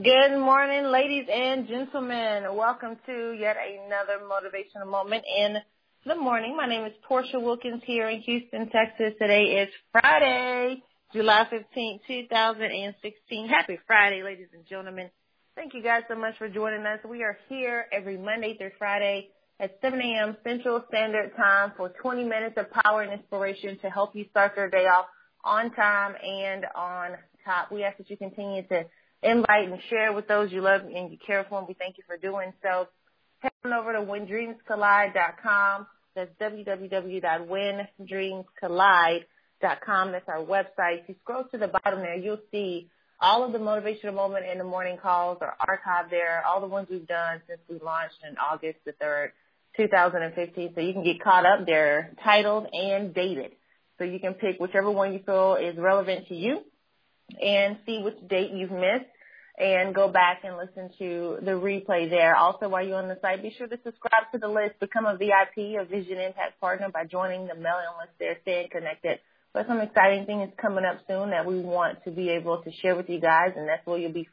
Good morning, ladies and gentlemen. Welcome to yet another motivational moment in the morning. My name is Portia Wilkins here in Houston, Texas. Today is Friday, July 15th, 2016. Happy Friday, ladies and gentlemen. Thank you guys so much for joining us. We are here every Monday through Friday at 7 a.m. Central Standard Time for 20 minutes of power and inspiration to help you start your day off on time and on top. We ask that you continue to invite and share with those you love and you care for, and we thank you for doing so. Head on over to whendreamscollide.com. That's www.whendreamscollide.com. That's our website. If you scroll to the bottom there, you'll see all of the motivational moment in the morning calls are archived there, all the ones we've done since we launched in August the 3rd, 2015. So you can get caught up there, titled and dated. So you can pick whichever one you feel is relevant to you and see which date you've missed and go back and listen to the replay there. Also, while you're on the site, be sure to subscribe to the list, become a VIP, a Vision Impact Partner by joining the mailing list there, staying connected. But some exciting things coming up soon that we want to be able to share with you guys, and that's where you'll be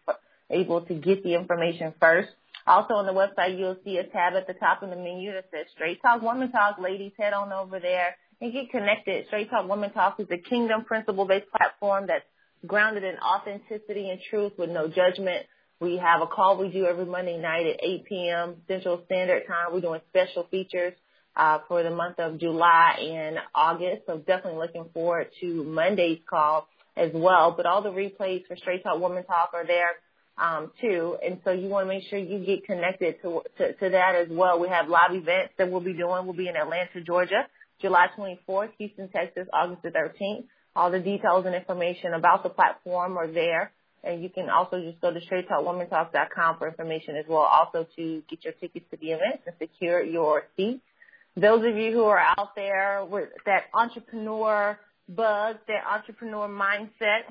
able to get the information first. Also on the website, you'll see a tab at the top of the menu that says Straight Talk Woman Talk. Ladies, head on over there and get connected. Straight Talk Woman Talk is a kingdom principle based platform that's grounded in authenticity and truth with no judgment. We have a call we do every Monday night at 8 p.m. Central Standard Time. We're doing special features uh, for the month of July and August. So definitely looking forward to Monday's call as well. But all the replays for Straight Talk Woman Talk are there um, too. And so you want to make sure you get connected to, to, to that as well. We have live events that we'll be doing. We'll be in Atlanta, Georgia, July 24th, Houston, Texas, August the 13th. All the details and information about the platform are there. And you can also just go to straighttalkwomantalk.com for information as well. Also to get your tickets to the event and secure your seat. Those of you who are out there with that entrepreneur bug, that entrepreneur mindset,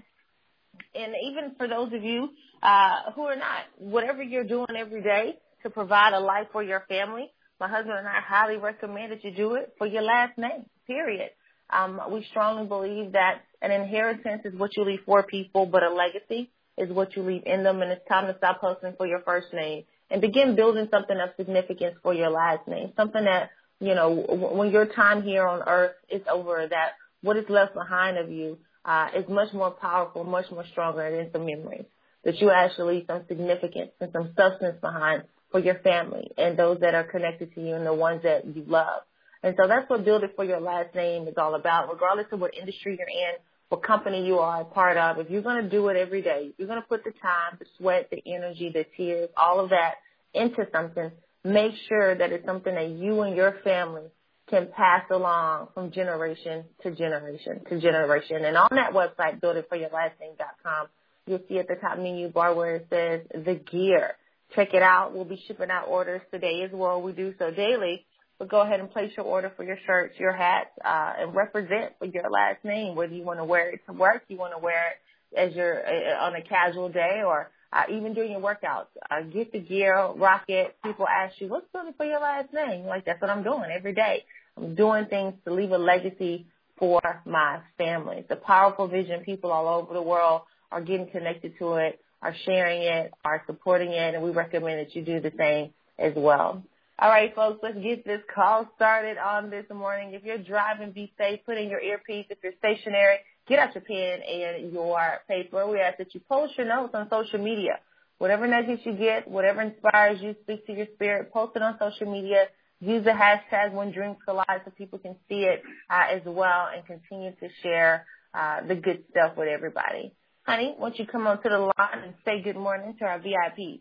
and even for those of you uh, who are not, whatever you're doing every day to provide a life for your family, my husband and I highly recommend that you do it for your last name, period. Um, we strongly believe that an inheritance is what you leave for people, but a legacy is what you leave in them. And it's time to stop hustling for your first name and begin building something of significance for your last name. Something that, you know, when your time here on earth is over, that what is left behind of you uh, is much more powerful, much more stronger than some memories. That you actually leave some significance and some substance behind for your family and those that are connected to you and the ones that you love. And so that's what Build It For Your Last Name is all about, regardless of what industry you're in, what company you are a part of. If you're going to do it every day, you're going to put the time, the sweat, the energy, the tears, all of that into something, make sure that it's something that you and your family can pass along from generation to generation to generation. And on that website, builditforyourlastname.com, you'll see at the top menu bar where it says the gear. Check it out. We'll be shipping out orders today as well. We do so daily. But go ahead and place your order for your shirts, your hats, uh, and represent with your last name, whether you want to wear it to work, you want to wear it as your uh, on a casual day, or uh, even during your workouts. Uh, get the gear, rock it. People ask you, what's doing for your last name? Like, that's what I'm doing every day. I'm doing things to leave a legacy for my family. It's a powerful vision. People all over the world are getting connected to it, are sharing it, are supporting it, and we recommend that you do the same as well. All right, folks, let's get this call started on this morning. If you're driving, be safe. Put in your earpiece. If you're stationary, get out your pen and your paper. We ask that you post your notes on social media. Whatever nuggets you get, whatever inspires you, speak to your spirit, post it on social media. Use the hashtag when dreams collide so people can see it uh, as well and continue to share uh, the good stuff with everybody. Honey, why don't you come onto the line and say good morning to our VIPs?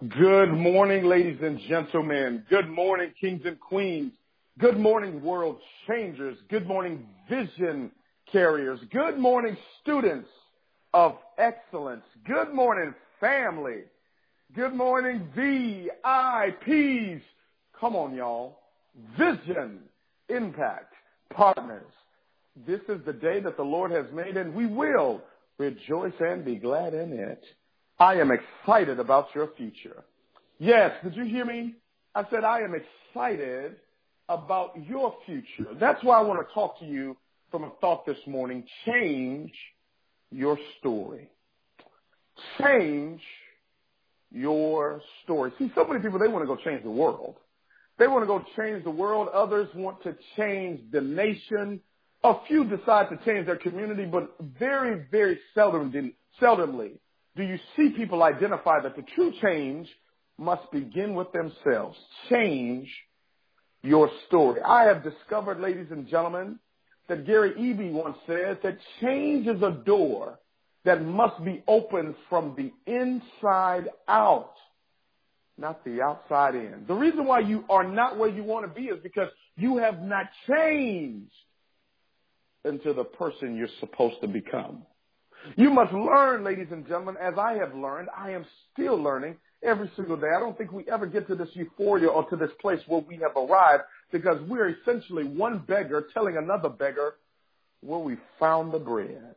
Good morning, ladies and gentlemen. Good morning, kings and queens. Good morning, world changers. Good morning, vision carriers. Good morning, students of excellence. Good morning, family. Good morning, VIPs. Come on, y'all. Vision Impact Partners. This is the day that the Lord has made, and we will rejoice and be glad in it. I am excited about your future. Yes, did you hear me? I said I am excited about your future. That's why I want to talk to you from a thought this morning. Change your story. Change your story. See, so many people, they want to go change the world. They want to go change the world. Others want to change the nation. A few decide to change their community, but very, very seldom, seldomly do you see people identify that the true change must begin with themselves. Change your story. I have discovered, ladies and gentlemen, that Gary Eby once said that change is a door that must be opened from the inside out, not the outside in. The reason why you are not where you want to be is because you have not changed into the person you're supposed to become. You must learn, ladies and gentlemen, as I have learned. I am still learning every single day. I don't think we ever get to this euphoria or to this place where we have arrived because we're essentially one beggar telling another beggar where we found the bread.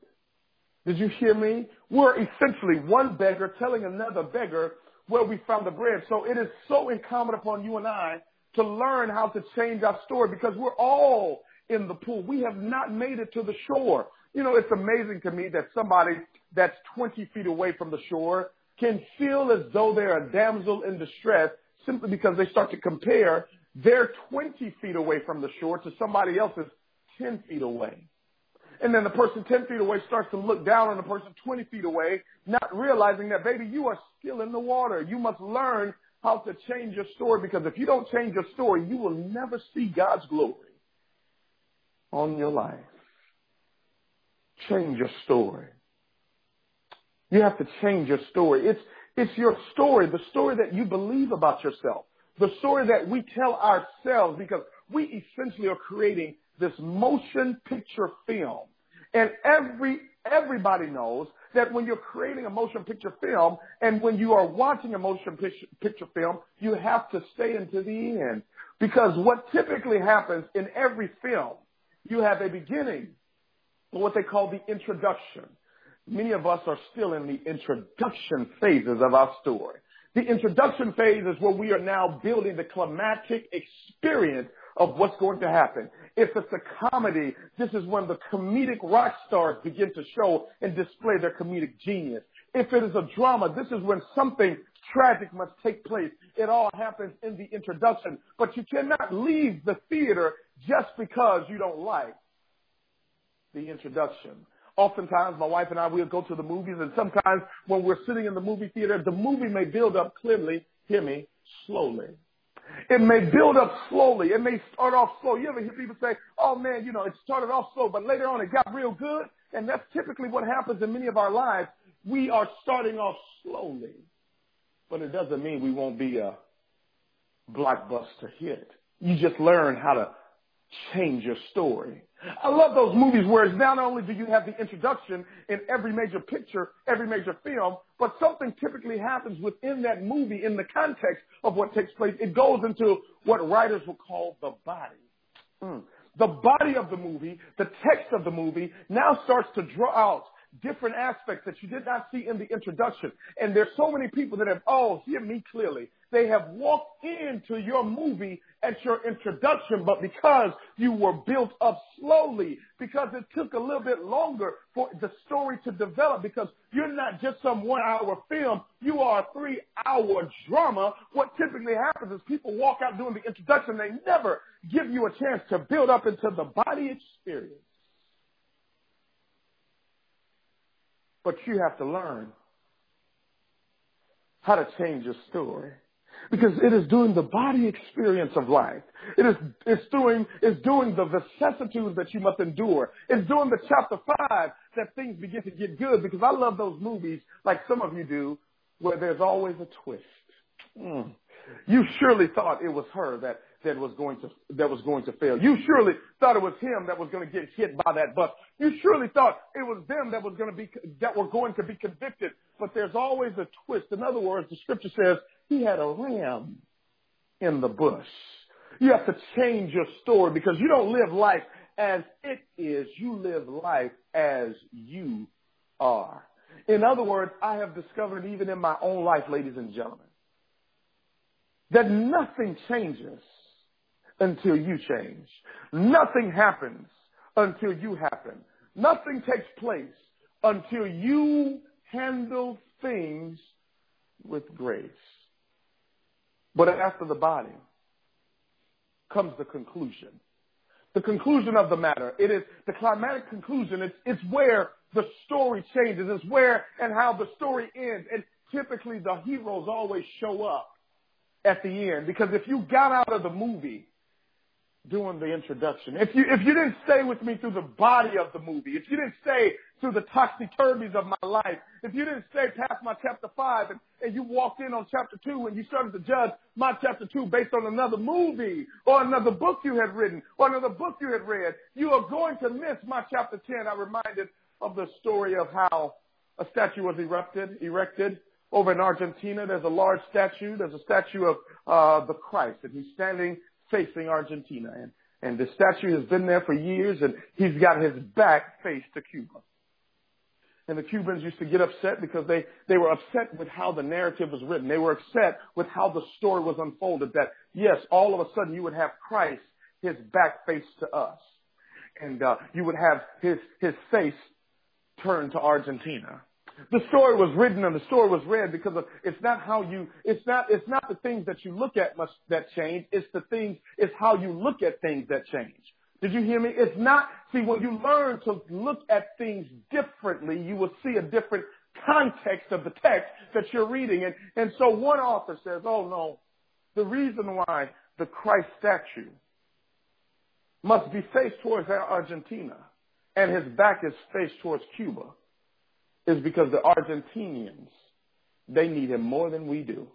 Did you hear me? We're essentially one beggar telling another beggar where we found the bread. So it is so incumbent upon you and I to learn how to change our story because we're all in the pool. We have not made it to the shore. You know, it's amazing to me that somebody that's 20 feet away from the shore can feel as though they're a damsel in distress simply because they start to compare their 20 feet away from the shore to somebody else's 10 feet away. And then the person 10 feet away starts to look down on the person 20 feet away, not realizing that, baby, you are still in the water. You must learn how to change your story because if you don't change your story, you will never see God's glory on your life. Change your story. You have to change your story. It's, it's your story, the story that you believe about yourself, the story that we tell ourselves because we essentially are creating this motion picture film. And every, everybody knows that when you're creating a motion picture film and when you are watching a motion picture, picture film, you have to stay into the end. Because what typically happens in every film, you have a beginning, what they call the introduction. Many of us are still in the introduction phases of our story. The introduction phase is where we are now building the climatic experience of what's going to happen. If it's a comedy, this is when the comedic rock stars begin to show and display their comedic genius. If it is a drama, this is when something tragic must take place. It all happens in the introduction. But you cannot leave the theater just because you don't like the introduction. Oftentimes, my wife and I, we'll go to the movies, and sometimes when we're sitting in the movie theater, the movie may build up clearly, hear me, slowly. It may build up slowly. It may start off slow. You ever hear people say, oh man, you know, it started off slow, but later on it got real good? And that's typically what happens in many of our lives. We are starting off slowly, but it doesn't mean we won't be a blockbuster hit. You just learn how to change your story. I love those movies where it's not only do you have the introduction in every major picture, every major film, but something typically happens within that movie in the context of what takes place. It goes into what writers will call the body. Mm. The body of the movie, the text of the movie now starts to draw out different aspects that you did not see in the introduction. And there's so many people that have, oh, hear me clearly. They have walked into your movie at your introduction, but because you were built up slowly, because it took a little bit longer for the story to develop, because you're not just some one hour film, you are a three hour drama. What typically happens is people walk out doing the introduction, they never give you a chance to build up into the body experience. But you have to learn how to change your story because it is doing the body experience of life. It is it's doing it's doing the vicissitudes that you must endure. It's doing the chapter five that things begin to get good because I love those movies like some of you do where there's always a twist. Mm. You surely thought it was her that that was going to that was going to fail. You surely thought it was him that was going to get hit by that bus. You surely thought it was them that was going to be that were going to be convicted. But there's always a twist. In other words, the scripture says he had a ram in the bush. You have to change your story because you don't live life as it is. You live life as you are. In other words, I have discovered even in my own life, ladies and gentlemen, that nothing changes until you change. Nothing happens until you happen. Nothing takes place until you handle things with grace. But after the body comes the conclusion. The conclusion of the matter. It is the climatic conclusion. It's, it's where the story changes. It's where and how the story ends. And typically the heroes always show up at the end because if you got out of the movie doing the introduction. If you if you didn't stay with me through the body of the movie, if you didn't stay through the toxic turbies of my life, if you didn't stay past my chapter five and, and you walked in on chapter two and you started to judge my chapter two based on another movie or another book you had written or another book you had read, you are going to miss my chapter ten. I reminded of the story of how a statue was erected erected over in Argentina. There's a large statue. There's a statue of uh, the Christ, and he's standing facing Argentina. And, and the statue has been there for years and he's got his back faced to Cuba. And the Cubans used to get upset because they, they were upset with how the narrative was written. They were upset with how the story was unfolded that yes, all of a sudden you would have Christ, his back faced to us. And, uh, you would have his, his face turned to Argentina the story was written and the story was read because of, it's not how you, it's not, it's not the things that you look at must, that change. It's the things, it's how you look at things that change. Did you hear me? It's not, see, when you learn to look at things differently, you will see a different context of the text that you're reading. And, and so one author says, oh no, the reason why the Christ statue must be faced towards Argentina and his back is faced towards Cuba is because the Argentinians, they need him more than we do.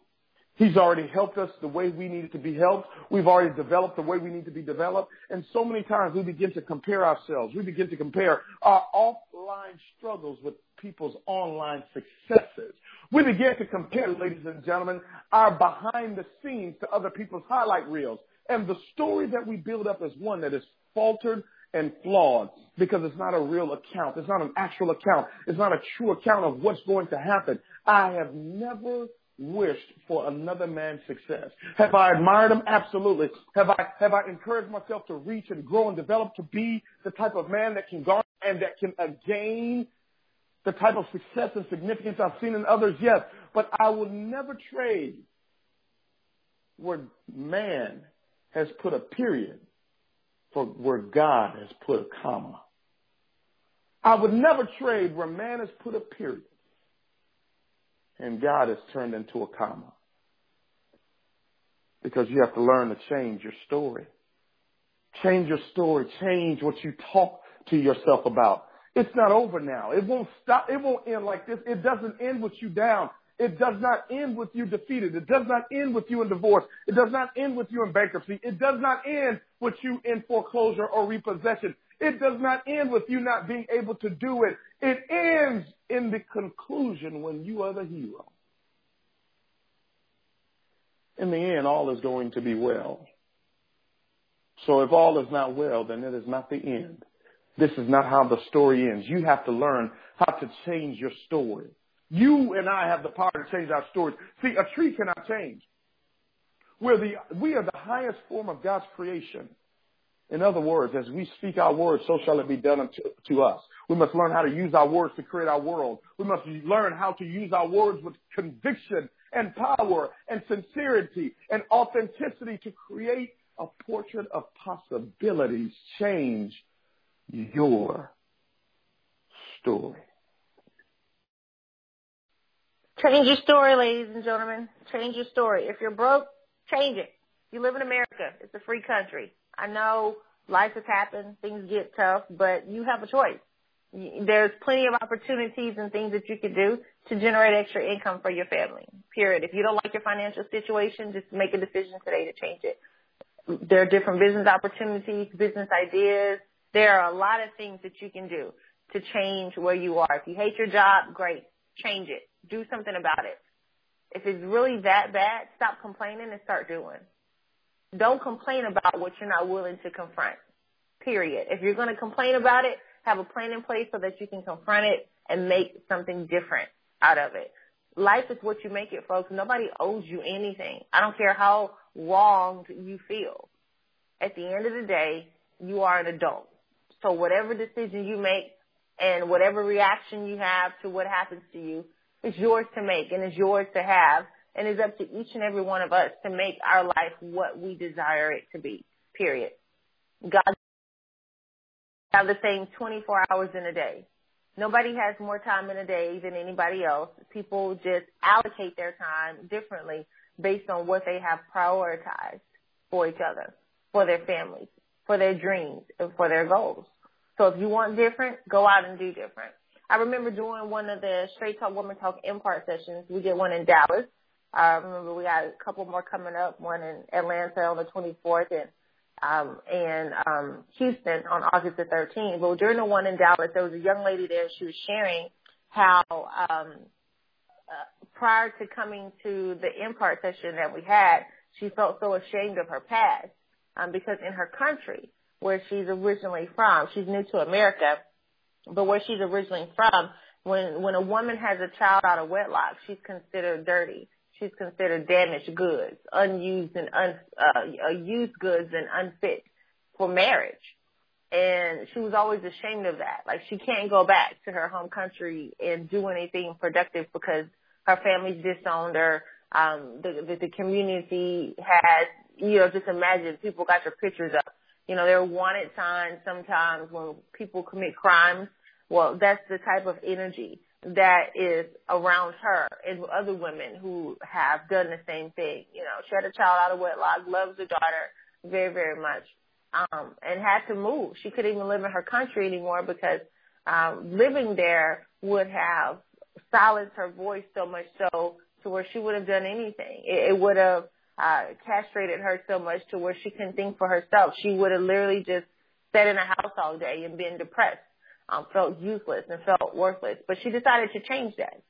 He's already helped us the way we needed to be helped. We've already developed the way we need to be developed. And so many times we begin to compare ourselves. We begin to compare our offline struggles with people's online successes. We begin to compare, ladies and gentlemen, our behind the scenes to other people's highlight reels. And the story that we build up is one that is faltered and flawed because it's not a real account. It's not an actual account. It's not a true account of what's going to happen. I have never wished for another man's success. Have I admired him? Absolutely. Have I, have I encouraged myself to reach and grow and develop to be the type of man that can garner and that can gain the type of success and significance I've seen in others? Yes. But I will never trade where man has put a period for where God has put a comma. I would never trade where man has put a period and God has turned into a comma. Because you have to learn to change your story. Change your story. Change what you talk to yourself about. It's not over now. It won't stop. It won't end like this. It doesn't end with you down. It does not end with you defeated. It does not end with you in divorce. It does not end with you in bankruptcy. It does not end with you in foreclosure or repossession. It does not end with you not being able to do it. It ends in the conclusion when you are the hero. In the end, all is going to be well. So if all is not well, then it is not the end. This is not how the story ends. You have to learn how to change your story. You and I have the power to change our stories. See, a tree cannot change. We're the, we are the highest form of God's creation. In other words, as we speak our words, so shall it be done unto, to us. We must learn how to use our words to create our world. We must learn how to use our words with conviction and power and sincerity and authenticity to create a portrait of possibilities. Change your story. Change your story, ladies and gentlemen. Change your story. If you're broke, change it. You live in America. It's a free country. I know life has happened. Things get tough, but you have a choice. There's plenty of opportunities and things that you can do to generate extra income for your family. Period. If you don't like your financial situation, just make a decision today to change it. There are different business opportunities, business ideas. There are a lot of things that you can do to change where you are. If you hate your job, great. Change it. Do something about it. If it's really that bad, stop complaining and start doing. Don't complain about what you're not willing to confront. Period. If you're going to complain about it, have a plan in place so that you can confront it and make something different out of it. Life is what you make it, folks. Nobody owes you anything. I don't care how wronged you feel. At the end of the day, you are an adult. So whatever decision you make and whatever reaction you have to what happens to you, It's yours to make and it's yours to have. And it's up to each and every one of us to make our life what we desire it to be. Period. God have the same 24 hours in a day. Nobody has more time in a day than anybody else. People just allocate their time differently based on what they have prioritized for each other, for their families, for their dreams, and for their goals. So if you want different, go out and do different. I remember doing one of the Straight Talk Woman Talk Impart sessions. We did one in Dallas. I remember we got a couple more coming up, one in Atlanta on the 24th and um, in um, Houston on August the 13th. But during the one in Dallas, there was a young lady there. She was sharing how um, uh, prior to coming to the impart session that we had, she felt so ashamed of her past um, because in her country, where she's originally from, she's new to America, but where she's originally from, when when a woman has a child out of wedlock, she's considered dirty she's considered damaged goods, unused and un, uh, used goods and unfit for marriage. And she was always ashamed of that. Like she can't go back to her home country and do anything productive because her family's disowned her. Um, the, the, the community has, you know, just imagine people got your pictures up. You know, there are wanted signs sometimes when people commit crimes. Well, that's the type of energy that is around her and other women who have done the same thing. You know, she had a child out of wedlock, loves her daughter very, very much, um, and had to move. She couldn't even live in her country anymore because um, living there would have silenced her voice so much so to where she would have done anything. It, it would have uh, castrated her so much to where she couldn't think for herself. She would have literally just sat in a house all day and been depressed um, felt useless and felt worthless. But she decided to change that.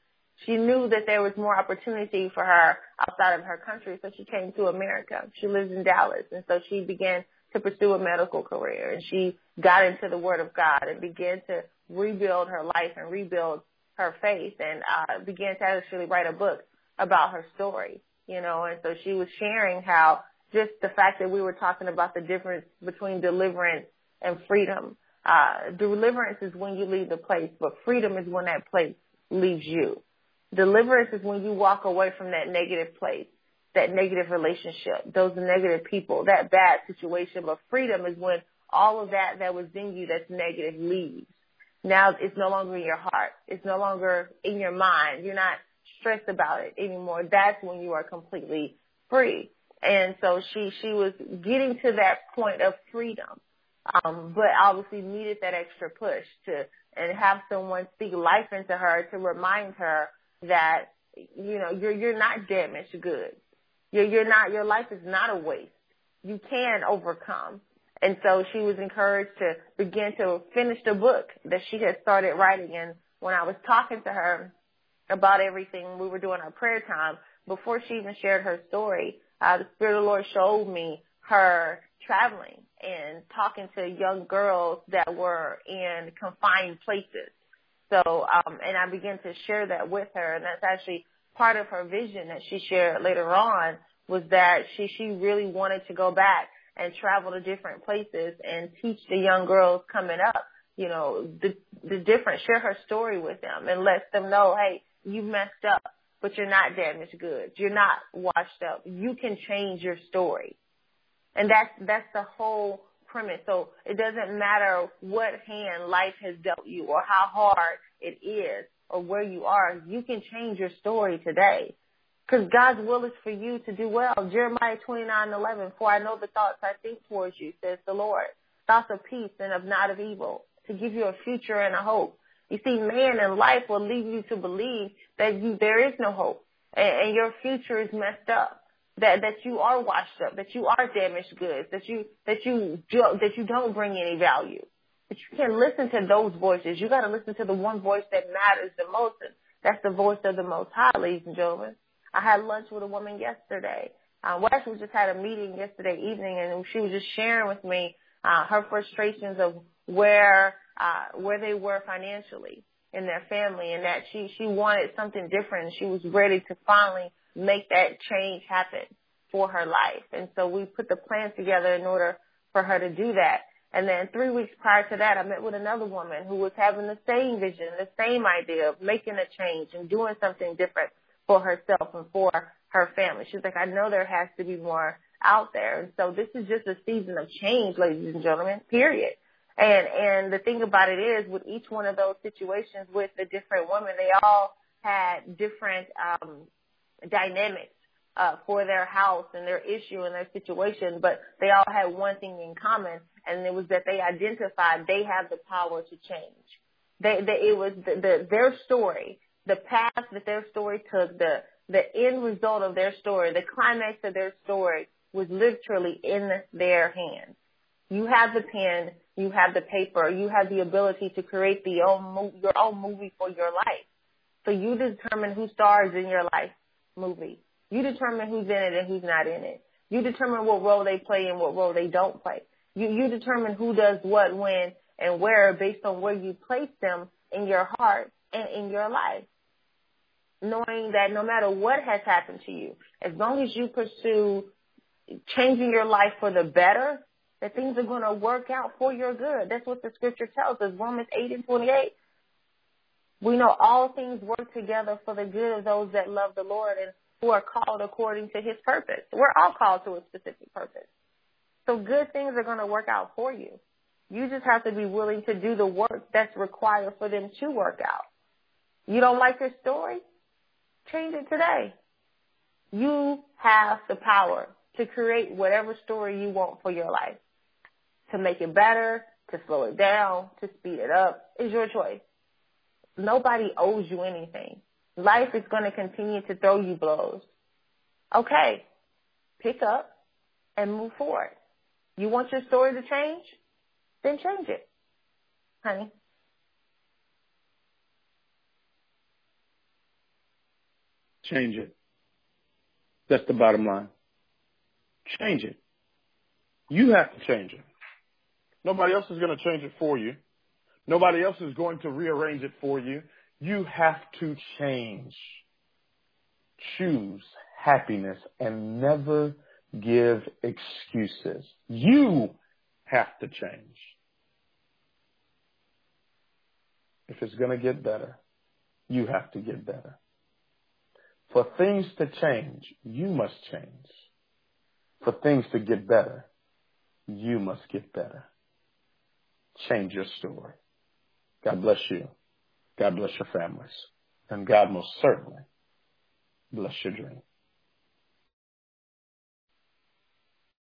She knew that there was more opportunity for her outside of her country, so she came to America. She lives in Dallas, and so she began to pursue a medical career, and she got into the Word of God and began to rebuild her life and rebuild her faith, and uh, began to actually write a book about her story. You know, and so she was sharing how just the fact that we were talking about the difference between deliverance and freedom uh, deliverance is when you leave the place, but freedom is when that place leaves you. Deliverance is when you walk away from that negative place, that negative relationship, those negative people, that bad situation. But freedom is when all of that that was in you that's negative leaves. Now it's no longer in your heart. It's no longer in your mind. You're not stressed about it anymore. That's when you are completely free. And so she, she was getting to that point of freedom um, but obviously needed that extra push to and have someone speak life into her to remind her that you know you're you're not damaged goods. You're you're not your life is not a waste. You can overcome. And so she was encouraged to begin to finish the book that she had started writing. And when I was talking to her about everything, we were doing our prayer time before she even shared her story. Uh, the Spirit of the Lord showed me her traveling and talking to young girls that were in confined places. So, um, and I began to share that with her, and that's actually part of her vision that she shared later on was that she she really wanted to go back and travel to different places and teach the young girls coming up, you know, the the different, share her story with them and let them know, hey, you messed up, but you're not damaged goods. You're not washed up. You can change your story. And that's, that's the whole premise. So it doesn't matter what hand life has dealt you or how hard it is or where you are. You can change your story today. Because God's will is for you to do well. Jeremiah 29, 11, for I know the thoughts I think towards you, says the Lord. Thoughts of peace and of not of evil, to give you a future and a hope. You see, man in life will lead you to believe that you, there is no hope and, and your future is messed up that that you are washed up, that you are damaged goods, that you that you that you don't bring any value. But you can't listen to those voices. You got to listen to the one voice that matters the most, and that's the voice of the Most High, ladies and gentlemen. I had lunch with a woman yesterday. Uh, well, actually, we just had a meeting yesterday evening, and she was just sharing with me uh, her frustrations of where uh, where they were financially in their family, and that she she wanted something different. She was ready to finally make that change happen for her life. And so we put the plan together in order for her to do that. And then three weeks prior to that, I met with another woman who was having the same vision, the same idea of making a change and doing something different for herself and for her family. She's like, I know there has to be more out there. And so this is just a season of change, ladies and gentlemen, period. And, and the thing about it is with each one of those situations with the different women, they all had different, um, dynamics uh, for their house and their issue and their situation, but they all had one thing in common, and it was that they identified they have the power to change. They, they it was the, the their story, the path that their story took, the the end result of their story, the climax of their story was literally in their hands. You have the pen, you have the paper, you have the ability to create the own your own movie for your life. So you determine who stars in your life movie. You determine who's in it and who's not in it. You determine what role they play and what role they don't play. You, you determine who does what, when, and where based on where you place them in your heart and in your life. Knowing that no matter what has happened to you, as long as you pursue changing your life for the better, that things are going to work out for your good. That's what the scripture tells us, Romans 8 and 28. We know all things work together for the good of those that love the Lord and who are called according to his purpose. We're all called to a specific purpose. So good things are going to work out for you. You just have to be willing to do the work that's required for them to work out. You don't like your story? Change it today. You have the power to create whatever story you want for your life. To make it better, to slow it down, to speed it up is your choice. Nobody owes you anything. Life is going to continue to throw you blows. Okay, pick up and move forward. You want your story to change? Then change it, honey. Change it. That's the bottom line. Change it. You have to change it. Nobody else is going to change it for you. Nobody else is going to rearrange it for you. You have to change. Choose happiness and never give excuses. You have to change. If it's going to get better, you have to get better. For things to change, you must change. For things to get better, you must get better. Change your story. God bless you. God bless your families. And God most certainly bless your dream.